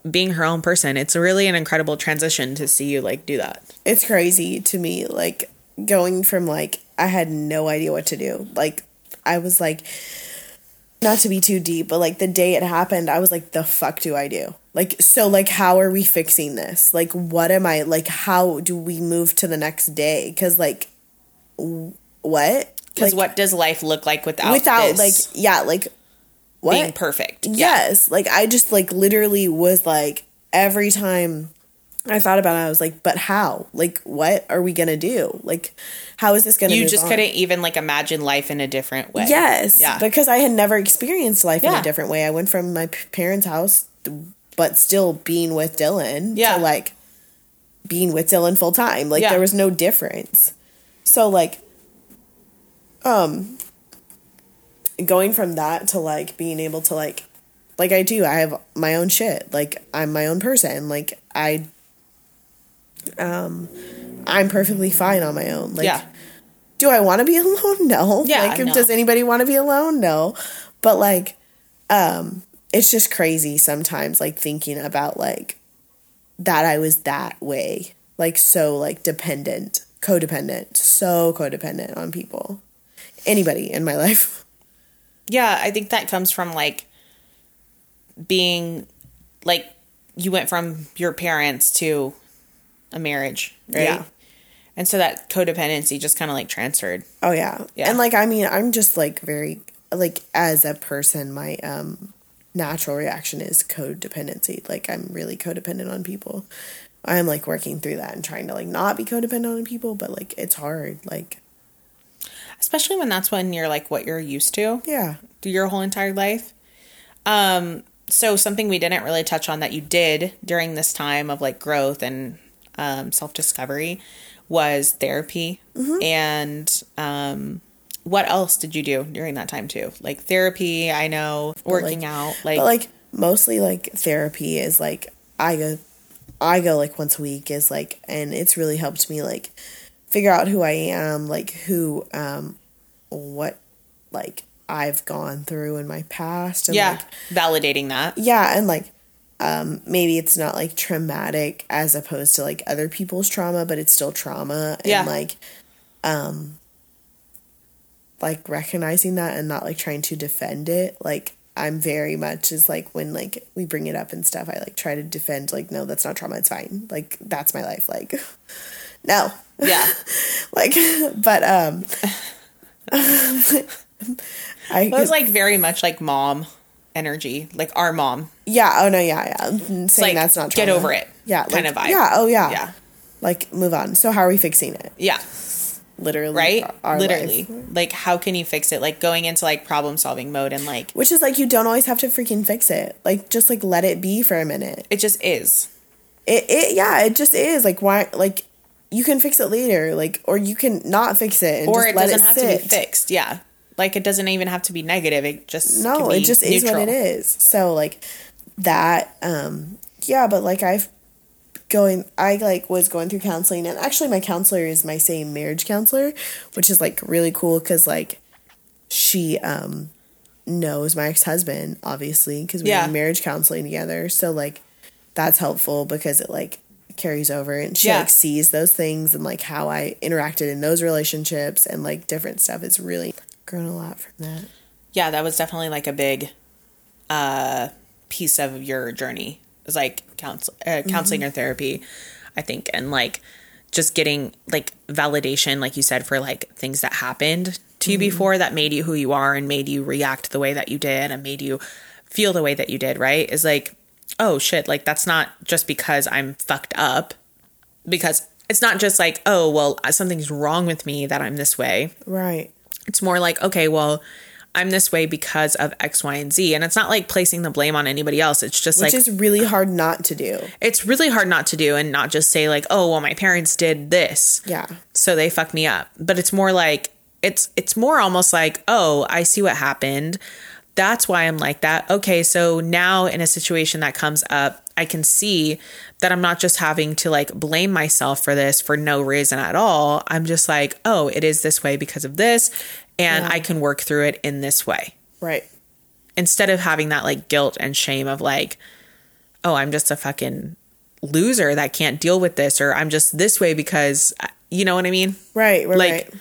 being her own person. It's really an incredible transition to see you like do that. it's crazy to me. Like going from like I had no idea what to do. Like I was like, not to be too deep, but like the day it happened, I was like, the fuck do I do? Like so, like how are we fixing this? Like what am I like? How do we move to the next day? Because like, w- what? Because Like, what does life look like without without this like yeah like what being perfect? Yes. Like I just like literally was like every time I thought about it, I was like, but how? Like what are we gonna do? Like how is this gonna you just on? couldn't even like imagine life in a different way. Yes. Yeah. Because I had never experienced life in a different way. I went from my parents' house but still being with Dylan Yeah. to like being with Dylan full time. Like Yeah. there was no difference. So like um going from that to like being able to like like I do, I have my own shit. Like I'm my own person. Like I um I'm perfectly fine on my own. Like yeah. do I want to be alone? No. Yeah, Like, no. does anybody want to be alone? No. But like, um, it's just crazy sometimes, like thinking about like that I was that way, like so like dependent, codependent, so codependent on people, anybody in my life. Yeah, I think that comes from like being like you went from your parents to a marriage, right? Yeah. And so that codependency just kind of like transferred. Oh yeah. Yeah. And like I mean, I'm just like very like as a person, my um natural reaction is codependency. Like I'm really codependent on people. I'm like working through that and trying to like not be codependent on people, but like it's hard. Like Especially when that's when you're like what you're used to yeah. your whole entire life. Um so something we didn't really touch on that you did during this time of like growth and um, self-discovery was therapy Mm-hmm. and um what else did you do during that time too like therapy i know working out like, But like mostly like therapy is like I go I go like once a week is like and it's really helped me like figure out who I am, like who um what like I've gone through in my past and yeah like validating that. Yeah and like um maybe it's not like traumatic as opposed to like other people's trauma but it's still trauma and Yeah. like um like recognizing that and not like trying to defend it. Like i'm very much is like when like we bring it up and stuff i like try to defend like no that's not trauma it's fine. Like that's my life like no yeah like but um i it was like very much like mom energy like our mom Yeah. Oh no. Yeah. Yeah. Saying like, that's not get over it Yeah. kind like- of vibe. Yeah. Oh yeah. yeah Like move on. So how are we fixing it? yeah Literally. right literally life. like how can you fix it like going into like problem solving mode and like Which is like you don't always have to freaking fix it. Like just like let it be for a minute. it just is It. It. Yeah. It just is. Like why? Like you can fix it later. Like or you can not fix it and or it doesn't it have sit. to be fixed yeah like it doesn't even have to be negative it just No, can be it just is what it is. So like that. Um. Yeah. But like I've going I like was going through counseling and actually my counselor is my same marriage counselor, which is like really cool cuz like she um knows my ex-husband obviously because we Yeah. were marriage counseling together. So like that's helpful because it like carries over and she Yeah. like sees those things and like how I interacted in those relationships and like different stuff. It's really grown a lot from that. yeah, that was definitely like a big uh piece of your journey. It was like counsel, uh, counseling or therapy, I think, and like just getting like validation, like you said, for like things that happened to you before that made you who you are and made you react the way that you did and made you feel the way that you did. Right? Is like, oh shit, like that's not just because I'm fucked up, because it's not just like, oh well, uh, something's wrong with me that I'm this way. Right. it's more like okay well i'm this way because of x y and z. And it's not like placing the blame on anybody else. It's just Which like is really hard not to do. it's really hard not to do and not just say like oh well my parents did this. Yeah. so they fucked me up. But it's more like it's it's more almost like oh i see what happened that's why i'm like that okay so now in a situation that comes up i can see that i'm not just having to like blame myself for this for no reason at all i'm just like oh it is this way because of this and Yeah. i can work through it in this way Right. instead of having that like guilt and shame of like oh i'm just a fucking loser that can't deal with this or i'm just this way because you know what i mean Right. Right. Like, right.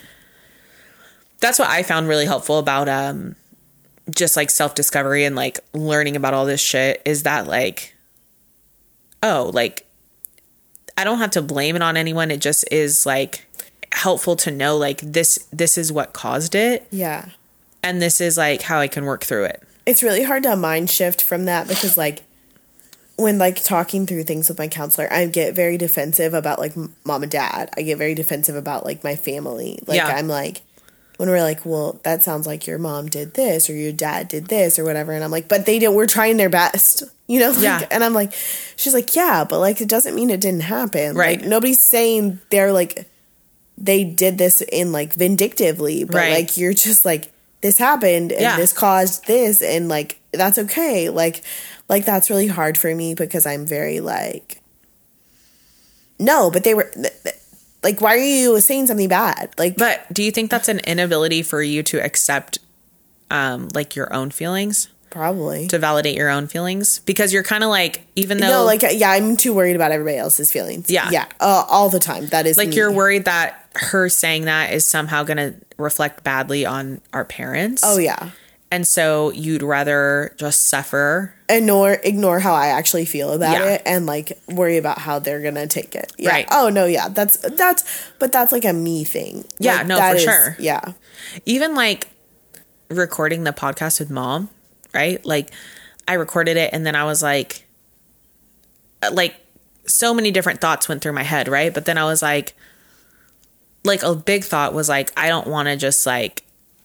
that's what I found really helpful about um just like self discovery and like learning about all this shit is that like oh like I don't have to blame it on anyone it just is like helpful to know like this this is what caused it Yeah. and this is like how I can work through it. It's really hard to mind shift from that because like when like talking through things with my counselor, I get very defensive about like mom and dad. I get very defensive about like my family. Like Yeah. I'm like when we're like, well, that sounds like your mom did this or your dad did this or whatever, and I'm like, but they did. We're trying their best, you know. Like, Yeah. And I'm like, she's like, yeah, but like it doesn't mean it didn't happen. Right. Like nobody's saying they're like they did this in like vindictively, but Right. like you're just like this happened and Yeah. this caused this and like that's okay. Like like that's really hard for me because I'm very like no, but they were th- th- like why are you saying something bad? Like But do you think that's an inability for you to accept um like your own feelings? probably. To validate your own feelings? Because you're kind of like even though no, like yeah, I'm too worried about everybody else's feelings. Yeah. Yeah. Uh, all the time. That is like me. you're worried that her saying that is somehow going to reflect badly on our parents. Oh yeah. And so you'd rather just suffer. ignore ignore how I actually feel about Yeah. it and like worry about how they're gonna take it. Yeah. Right. Oh no, yeah. That's that's but that's like a me thing. Yeah, Like, no, for is- sure. Yeah. Even like recording the podcast with mom, right? Like I recorded it and then I was like uh, like so many different thoughts went through my head, right? But then I was like like a big thought was like I don't want to just like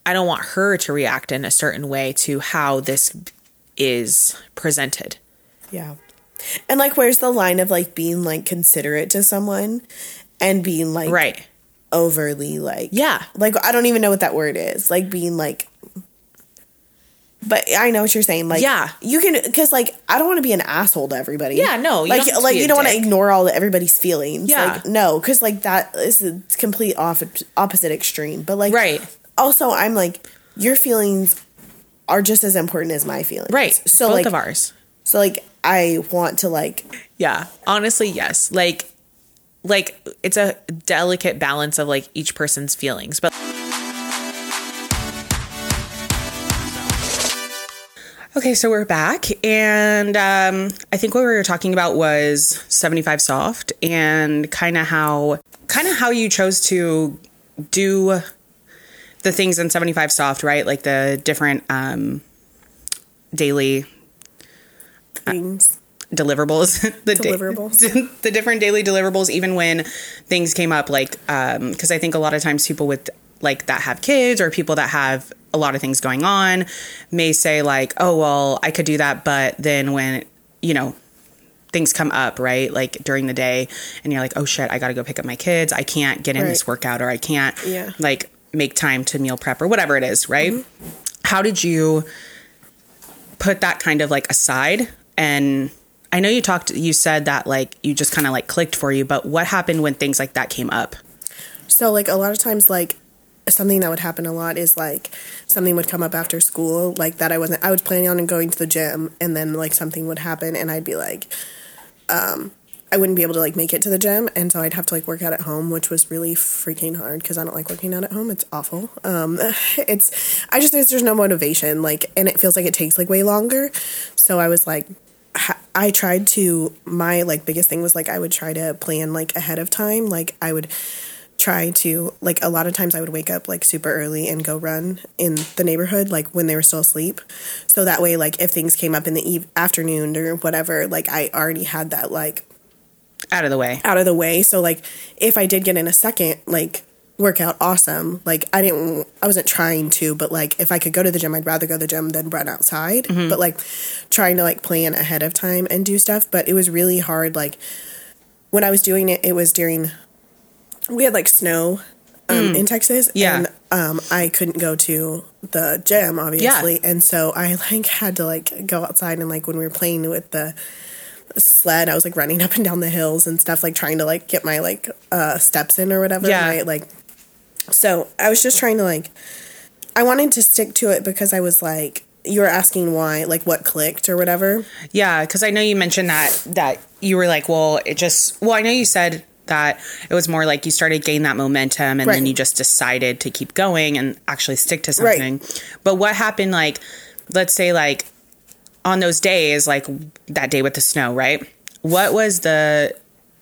I don't want her to react in a certain way to how this is presented. Yeah. And like where's the line of like being like considerate to someone and being like Right. overly like Yeah. Like I don't even know what that word is. Like being like but I know what you're saying. Like, Yeah. you can because like I don't want to be an asshole to everybody. Yeah, no, you like don't like you don't want to ignore all the, everybody's feelings. Yeah. like, no, because like that is a complete off opposite extreme. But like, Right. Also, I'm like your feelings are just as important as my feelings. Right. So Both like, of ours. so like I want to like Yeah. Honestly, yes. Like like it's a delicate balance of like each person's feelings. But Okay, so we're back and um I think what we were talking about was 75 soft and kind of how kind of how you chose to do the things in 75 soft, right? Like the different um daily things. deliverables the da- Deliverables. the different daily deliverables even when things came up like um because i think a lot of times people with like that have kids or people that have a lot of things going on may say like oh well i could do that but then when you know things come up right like during the day and you're like oh shit i gotta go pick up my kids i can't get in this workout or i can't Yeah. like make time to meal prep or whatever it is right how did you put that kind of like aside and I know you talked, you said that like you just kind of like clicked for you, but what happened when things like that came up? So like a lot of times like something that would happen a lot is like something would come up after school like that I wasn't I was planning on going to the gym and then like something would happen and I'd be like um I wouldn't be able to like make it to the gym and so I'd have to like work out at home which was really freaking hard because I don't like working out at home. It's awful. Um it's I just there's, there's no motivation like and it feels like it takes like way longer. So I was like I tried to my like biggest thing was like I would try to plan like ahead of time. Like I would try to like a lot of times I would wake up like super early and go run in the neighborhood like when they were still asleep. So that way like if things came up in the eve- afternoon or whatever, like I already had that like out of the way. Out of the way. So like if I did get in a second like workout awesome. Like I didn't I wasn't trying to, but like if I could go to the gym, I'd rather go to the gym than run outside. Mm-hmm. But like trying to like plan ahead of time and do stuff, but it was really hard like when I was doing it, it was during we had like snow um, mm. in Texas. Yeah. And um, I couldn't go to the gym, obviously. Yeah. And so I like had to like go outside and like when we were playing with the sled, I was like running up and down the hills and stuff, like trying to like get my like uh, steps in or whatever. Yeah. Right? Like, so I was just trying to like, I wanted to stick to it because I was like, you were asking why, like what clicked or whatever. Yeah, because I know you mentioned that that you were like, well, it just. Well, I know you said that it was more like you started gain that momentum and right. then you just decided to keep going and actually stick to something. Right. But what happened like let's say like on those days like that day with the snow, right? What was the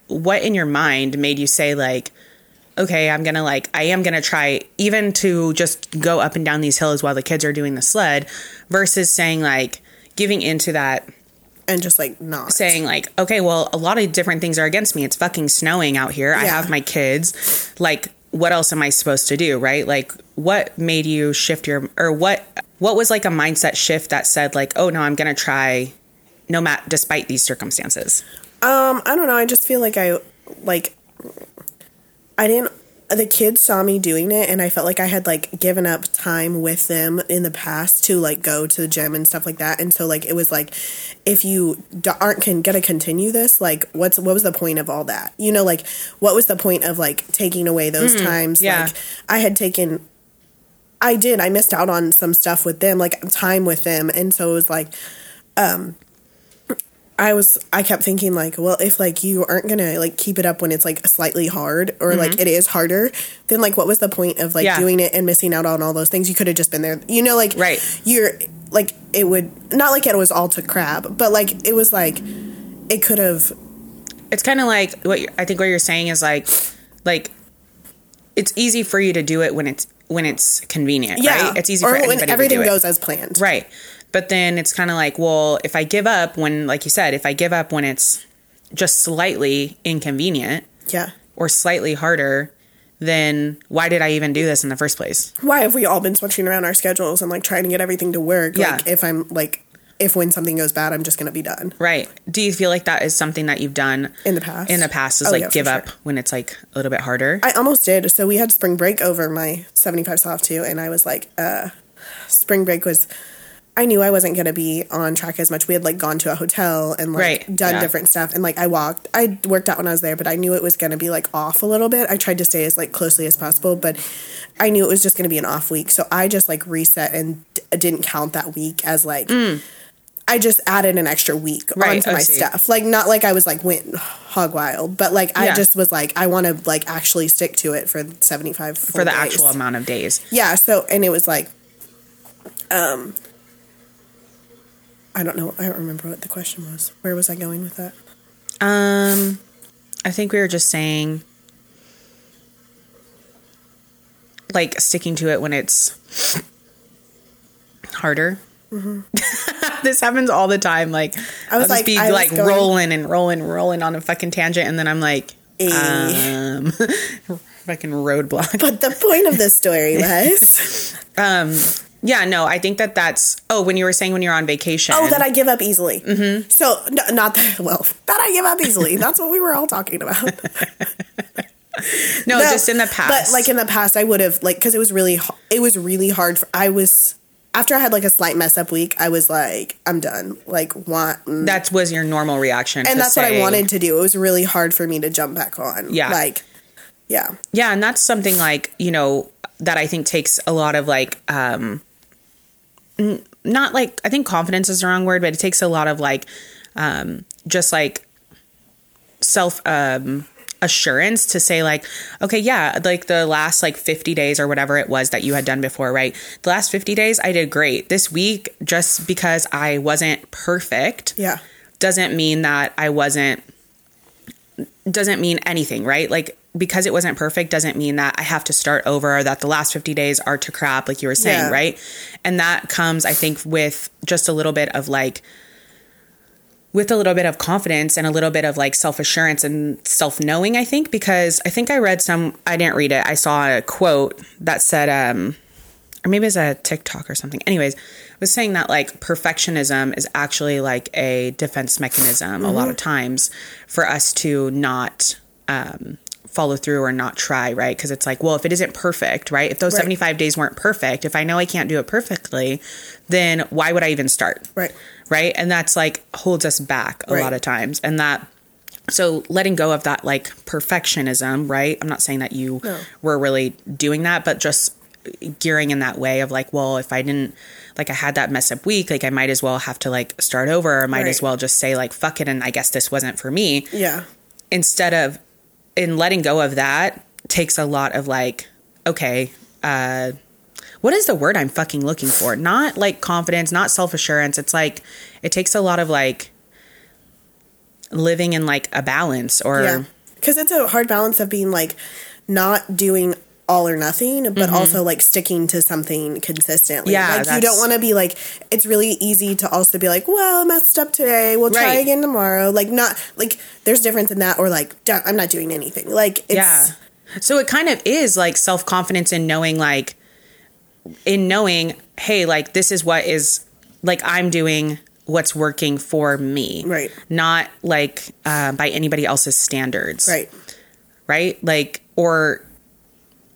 what in your mind made you say like okay, I'm to like I am to try even to just go up and down these hills while the kids are doing the sled versus saying like giving into that and just like not saying like okay well a lot of different things are against me it's fucking snowing out here yeah. i have my kids like what else am i supposed to do right? Like what made you shift your or what what was like a mindset shift that said like oh no i'm gonna try no matter despite these circumstances? Um i don't know. I just feel like i like i didn't the kids saw me doing it and I felt like I had like given up time with them in the past to like go to the gym and stuff like that. And so like it was like if you aren't can gonna continue this like what's what was the point of all that? You know like what was the point of like taking away those mm, times? yeah. like I had taken I did I missed out on some stuff with them like time with them. And so it was like um I was I kept thinking like, well, if like you aren't gonna like keep it up when it's like slightly hard or mm-hmm. like it is harder, then like what was the point of like yeah. doing it and missing out on all those things? You could have just been there. You know, like right. You're like it would not like it was all to crap, but like it was like it could have. It's kind of like what I think what you're saying is like like it's easy for you to do it when it's when it's convenient, yeah. right? It's easy for you. or for when everything goes as planned, right? But then it's kind of like, well, if I give up when, like you said, if I give up when it's just slightly inconvenient, yeah, or slightly harder, then why did I even do this in the first place? Why have we all been switching around our schedules and like trying to get everything to work? Yeah. Like if I'm like if when something goes bad, I'm just going to be done. Right. Do you feel like that is something that you've done in the past? In the past, is oh, like yeah, give up sure. when it's like a little bit harder. I almost did. So we had spring break over my 75 soft too, and I was like, uh, spring break was I knew I wasn't going to be on track as much. We had like gone to a hotel and like right. done yeah. different stuff. And like I walked, I worked out when I was there, but I knew it was going to be like off a little bit. I tried to stay as like closely as possible, but I knew it was just going to be an off week. So I just like reset and d- didn't count that week as like, mm. I just added an extra week right. onto my stuff. Like not like I was like went hog wild, but like yeah. I just was like I want to like actually stick to it for 75 for the days. actual amount of days. Yeah, so and it was like um I don't know. I don't remember what the question was. Where was I going with that? Um, I think we were just saying, like sticking to it when it's harder. Mm-hmm. this happens all the time. Like I was I'll like, be I like going, rolling and rolling, rolling on a fucking tangent, and then I'm like, um, fucking roadblock. But the point of the story was, um, yeah, no, I think that that's. Oh, when you were saying when you're on vacation. Oh, that I give up easily. Mm-hmm. So, no, not that, well, that I give up easily. that's what we were all talking about. no, no, just in the past. But like in the past, I would have, like, because it was really, it was really hard. For, I was, after I had like a slight mess up week, I was like, I'm done. Like, want That was your normal reaction. and that's what I wanted to do. It was really hard for me to jump back on. Yeah. like, yeah, Yeah, and that's something like, you know, that I think takes a lot of like um not like I think confidence is the wrong word, but it takes a lot of like um just like self um assurance to say like okay yeah like the last like 50 days or whatever it was that you had done before right? The last 50 days i did great. This week just because i wasn't perfect yeah, doesn't mean that I wasn't doesn't mean anything, right? Like because it wasn't perfect doesn't mean that I have to start over or that the last 50 days are to crap like you were saying, Yeah. right? And that comes I think with just a little bit of like with a little bit of confidence and a little bit of like self-assurance and self-knowing, I think because I think I read some I didn't read it. I saw a quote that said um or maybe it's a TikTok or something. Anyways, was saying that like perfectionism is actually like a defense mechanism a lot of times for us to not um, follow through or not try, right? Because it's like, well, if it isn't perfect, right? If those Right. 75 days weren't perfect, if I know I can't do it perfectly, then why would I even start? right. right? And that's like holds us back a Right. lot of times. And that so letting go of that like perfectionism, right? I'm not saying that you No. were really doing that, but just gearing in that way of like, well, if I didn't like I had that mess up week, like I might as well have to like start over or might as well just say like fuck it and I guess this wasn't for me Yeah, instead of in letting go of that takes a lot of like okay uh what is the word i'm fucking looking for not like confidence not self-assurance it's like it takes a lot of like living in like a balance or yeah. Because it's a hard balance of being like not doing all or nothing, but also like sticking to something consistently. Mm-hmm. Yeah, like you don't want to be like. It's really easy to also be like, well, I messed up today. We'll try Right. again tomorrow. Like not like there's difference in that or like "Duh, I'm not doing anything. Like it's, yeah so it kind of is like self-confidence in knowing like in knowing hey like this is what is like i'm doing what's working for me Right. not like uh, by anybody else's standards right. right like or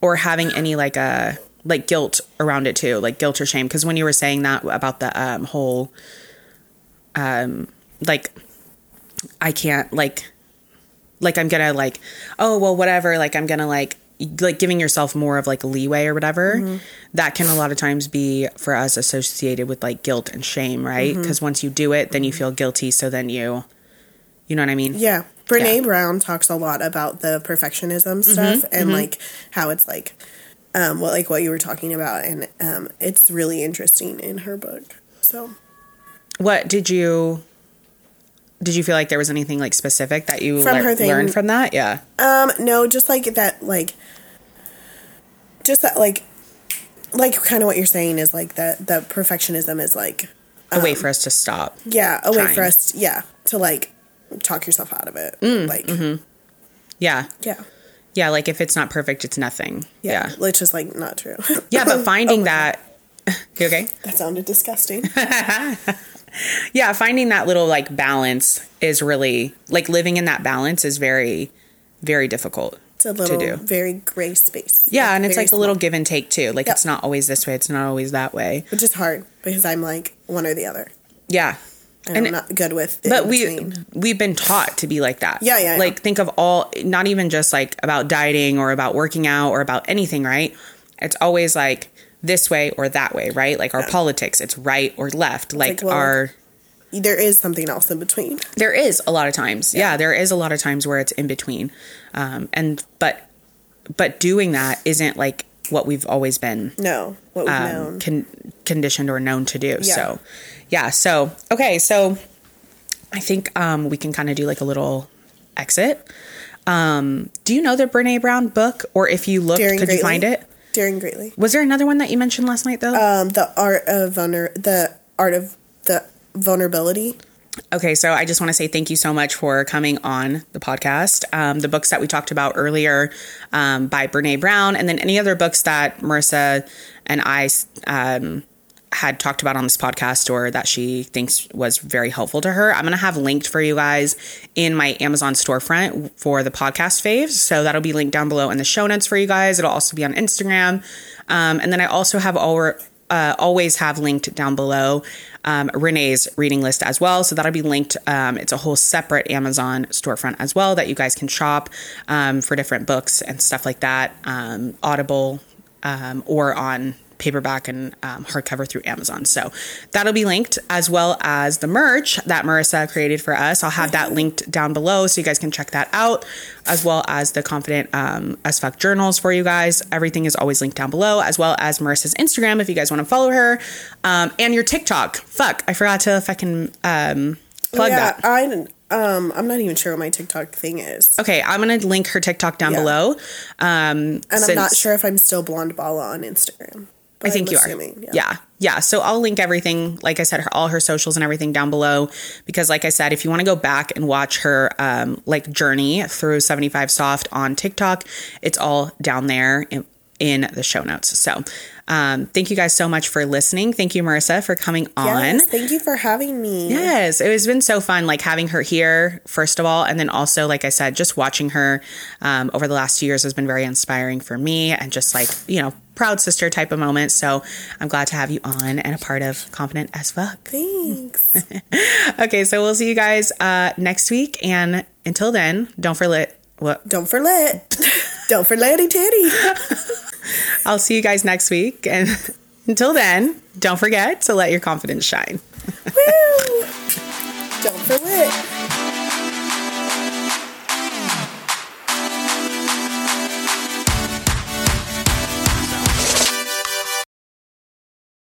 or having any like a like guilt around it too like guilt or shame. Because when you were saying that about the um whole um like i can't like like i'm gonna like oh well whatever like i'm gonna like like giving yourself more of like leeway or whatever that can a lot of times be for us associated with like guilt and shame right? Because once you do it then you feel guilty so then you you know what i mean? Yeah. Brene Yeah. Brown talks a lot about the perfectionism stuff and like how it's like um what like what you were talking about and um it's really interesting in her book. So What did you did you feel like there was anything like specific that you From thing- learned from that? Yeah. um no, just like that like just that like like kind of what you're saying is like that the perfectionism is like A way for us to stop. yeah, a way for us yeah, to like talk yourself out of it. Mm, like mm-hmm. Yeah. yeah. Yeah, like if it's not perfect, it's nothing. Yeah. Yeah. Which is like not true. Yeah, but finding Oh that you okay? that sounded disgusting. Yeah, finding that little like balance is really like living in that balance is very very difficult. It's a little to do. very gray space. Yeah, and it's like a little give and take too. Like Yep. it's not always this way, it's not always that way. which is hard because I'm like one or the other. Yeah. And, And I'm not good with. But we we've been taught to be like that Yeah, yeah, yeah. like think of all not even just like about dieting or about working out or about anything right it's always like this way or that way right like our politics it's right or left like, like, well, our there is something else in between. there is a lot of times yeah. there is a lot of times where it's in between um and but but doing that isn't like what we've always been No, what we've um, known. con- conditioned or known to do. Yeah. So, yeah. So, okay. So, I think um, we can kind of do like a little exit. Um, do you know the Brene Brown book, or if you looked, Daring could you find it? Daring greatly. Was there another one that you mentioned last night, though? Um, the art of vulner, the art of the vulnerability. Okay, so I just want to say thank you so much for coming on the podcast. Um, the books that we talked about earlier um, by Brene Brown, and then any other books that Marissa and I um, had talked about on this podcast or that she thinks was very helpful to her. I'm going to have linked for you guys in my Amazon storefront for the podcast faves. So that'll be linked down below in the show notes for you guys. It'll also be on Instagram. Um, and then I also have uh, always have linked down below um, Renee's reading list as well. So that'll be linked. Um, it's a whole separate Amazon storefront as well that you guys can shop um, for different books and stuff like that, um, Audible um, or on paperback and um, hardcover through Amazon. So that'll be linked as well as the merch that Marissa created for us. I'll have that linked down below so you guys can check that out, as well as the Confident um, as Fuck journals for you guys. Everything is always linked down below, as well as Marissa's Instagram if you guys want to follow her, um, and your TikTok. Fuck, I forgot to fucking um, plug yeah, that. I um I'm not even sure what my TikTok thing is. Okay, I'm gonna link her TikTok down Yeah. below. Um, And I'm not sure if I'm still blonde balla on Instagram. I think I'm you assuming, are. Yeah. yeah. So I'll link everything, like I said, her, all her socials and everything down below. Because, like I said, if you want to go back and watch her um, like journey through 75 Soft on TikTok, it's all down there in, in the show notes. So um, thank you guys so much for listening. Thank you, Marissa, for coming on. Yes, thank you for having me. Yes, it has been so fun, like having her here, first of all. And then also, like I said, just watching her um, over the last two years has been very inspiring for me and just like, you know, proud sister type of moment. So I'm glad to have you on and a part of Confident as Fuck. Thanks. Okay, so we'll see you guys uh, next week. And until then, don't forget. What? Don't forget. Don't forget any titty. I'll see you guys next week. And until then, don't forget to let your confidence shine. Woo! Don't forget.